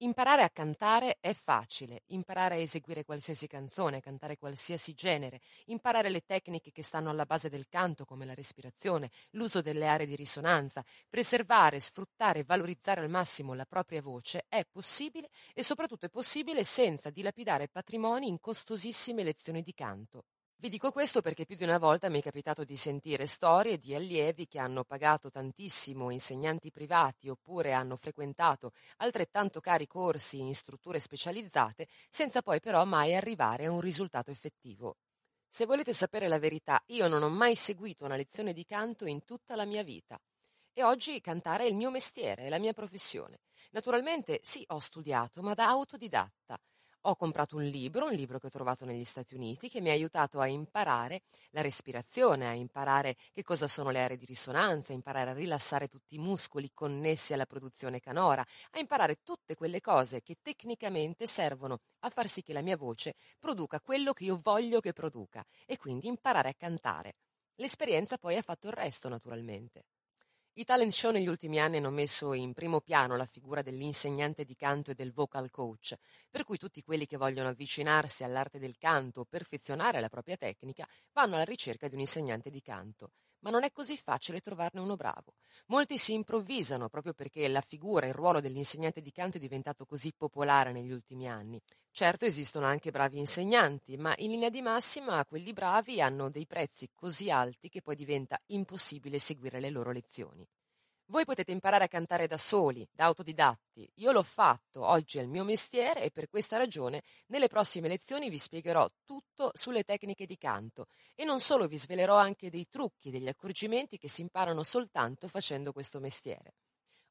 Imparare a cantare è facile, imparare a eseguire qualsiasi canzone, cantare qualsiasi genere, imparare le tecniche che stanno alla base del canto come la respirazione, l'uso delle aree di risonanza, preservare, sfruttare e valorizzare al massimo la propria voce è possibile e soprattutto è possibile senza dilapidare patrimoni in costosissime lezioni di canto. Vi dico questo perché più di una volta mi è capitato di sentire storie di allievi che hanno pagato tantissimo insegnanti privati oppure hanno frequentato altrettanto cari corsi in strutture specializzate senza poi però mai arrivare a un risultato effettivo. Se volete sapere la verità, io non ho mai seguito una lezione di canto in tutta la mia vita. E oggi cantare è il mio mestiere, è la mia professione. Naturalmente sì, ho studiato, ma da autodidatta. Ho comprato un libro, un libro che ho trovato negli Stati Uniti, che mi ha aiutato a imparare la respirazione, a imparare che cosa sono le aree di risonanza, a imparare a rilassare tutti i muscoli connessi alla produzione canora, a imparare tutte quelle cose che tecnicamente servono a far sì che la mia voce produca quello che io voglio che produca e quindi imparare a cantare. L'esperienza poi ha fatto il resto, naturalmente. I talent show negli ultimi anni hanno messo in primo piano la figura dell'insegnante di canto e del vocal coach, per cui tutti quelli che vogliono avvicinarsi all'arte del canto o perfezionare la propria tecnica vanno alla ricerca di un insegnante di canto. Ma non è così facile trovarne uno bravo. Molti si improvvisano proprio perché la figura e il ruolo dell'insegnante di canto è diventato così popolare negli ultimi anni. Certo esistono anche bravi insegnanti, ma in linea di massima quelli bravi hanno dei prezzi così alti che poi diventa impossibile seguire le loro lezioni. Voi potete imparare a cantare da soli, da autodidatti. Io l'ho fatto, oggi è il mio mestiere e per questa ragione nelle prossime lezioni vi spiegherò tutto sulle tecniche di canto e non solo vi svelerò anche dei trucchi, degli accorgimenti che si imparano soltanto facendo questo mestiere.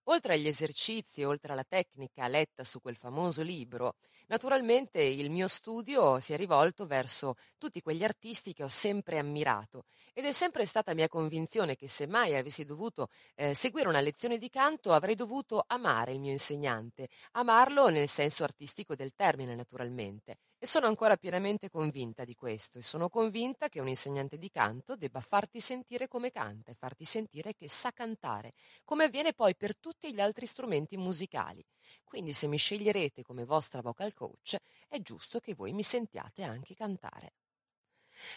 Oltre agli esercizi, oltre alla tecnica letta su quel famoso libro, naturalmente il mio studio si è rivolto verso tutti quegli artisti che ho sempre ammirato ed è sempre stata mia convinzione che se mai avessi dovuto eh, seguire una lezione di canto avrei dovuto amare il mio insegnante, amarlo nel senso artistico del termine naturalmente. E sono ancora pienamente convinta di questo e sono convinta che un insegnante di canto debba farti sentire come canta e farti sentire che sa cantare, come avviene poi per tutti gli altri strumenti musicali. Quindi se mi sceglierete come vostra vocal coach, è giusto che voi mi sentiate anche cantare.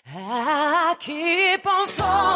I keep on falling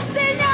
Señor.